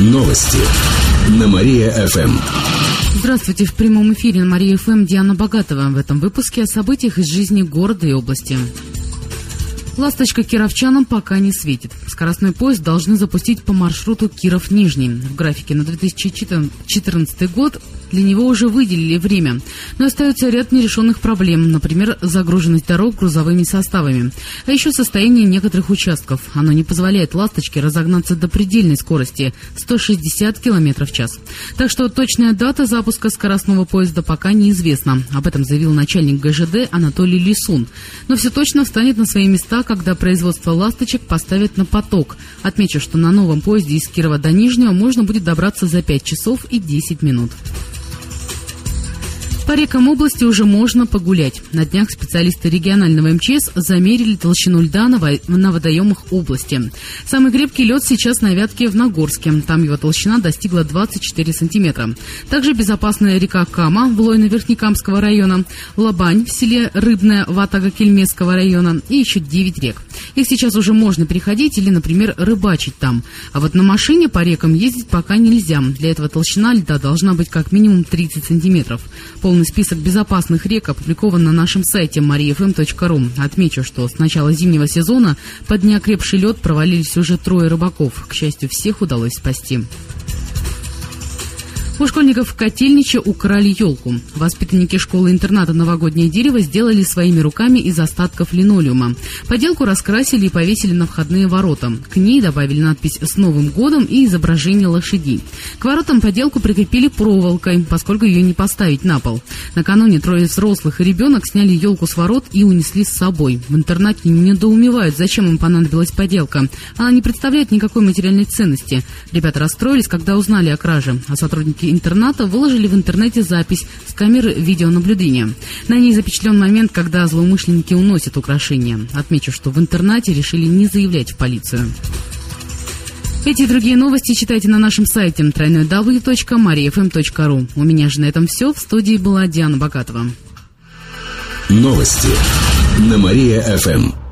Новости на Мария-ФМ. Здравствуйте, в прямом эфире на Мария-ФМ Диана Богатова. В этом выпуске о событиях из жизни города и области. Ласточка кировчанам пока не светит. Скоростной поезд должны запустить по маршруту Киров-Нижний. В графике на 2014 год для него уже выделили время. Но остается ряд нерешенных проблем, например, загруженность дорог грузовыми составами. А еще состояние некоторых участков. Оно не позволяет «Ласточке» разогнаться до предельной скорости – 160 км в час. Так что точная дата запуска скоростного поезда пока неизвестна. Об этом заявил начальник ГЖД Анатолий Лисун. Но все точно встанет на свои места, когда производство «Ласточек» поставят на поток. Отмечу, что на новом поезде из Кирова до Нижнего можно будет добраться за 5 часов и 10 минут. По рекам области уже можно погулять. На днях специалисты регионального МЧС замерили толщину льда на, водоемах области. Самый крепкий лед сейчас на Вятке в Нагорске. Там его толщина достигла 24 сантиметра. Также безопасная река Кама в Лойно-Верхнекамского района, Лабань в селе Рыбная Ватага-Кельмесского района и еще 9 рек. Их сейчас уже можно переходить или, например, рыбачить там. А вот на машине по рекам ездить пока нельзя. Для этого толщина льда должна быть как минимум 30 сантиметров. Полный список безопасных рек опубликован на нашем сайте mariafm.ru. Отмечу, что с начала зимнего сезона под неокрепший лед провалились уже трое рыбаков. К счастью, всех удалось спасти. У школьников в Котельниче украли елку. Воспитанники школы-интерната «Новогоднее дерево» сделали своими руками из остатков линолеума. Поделку раскрасили и повесили на входные ворота. К ней добавили надпись «С Новым годом» и изображение лошадей. К воротам поделку прикрепили проволокой, поскольку ее не поставить на пол. Накануне трое взрослых и ребенок сняли елку с ворот и унесли с собой. В интернате недоумевают, зачем им понадобилась поделка. Она не представляет никакой материальной ценности. Ребята расстроились, когда узнали о краже, а сотрудники сотрудники интерната выложили в интернете запись с камеры видеонаблюдения. На ней запечатлен момент, когда злоумышленники уносят украшения. Отмечу, что в интернате решили не заявлять в полицию. Эти и другие новости читайте на нашем сайте www.mariafm.ru. У меня же на этом все. В студии была Диана Богатова. Новости на Мария-ФМ.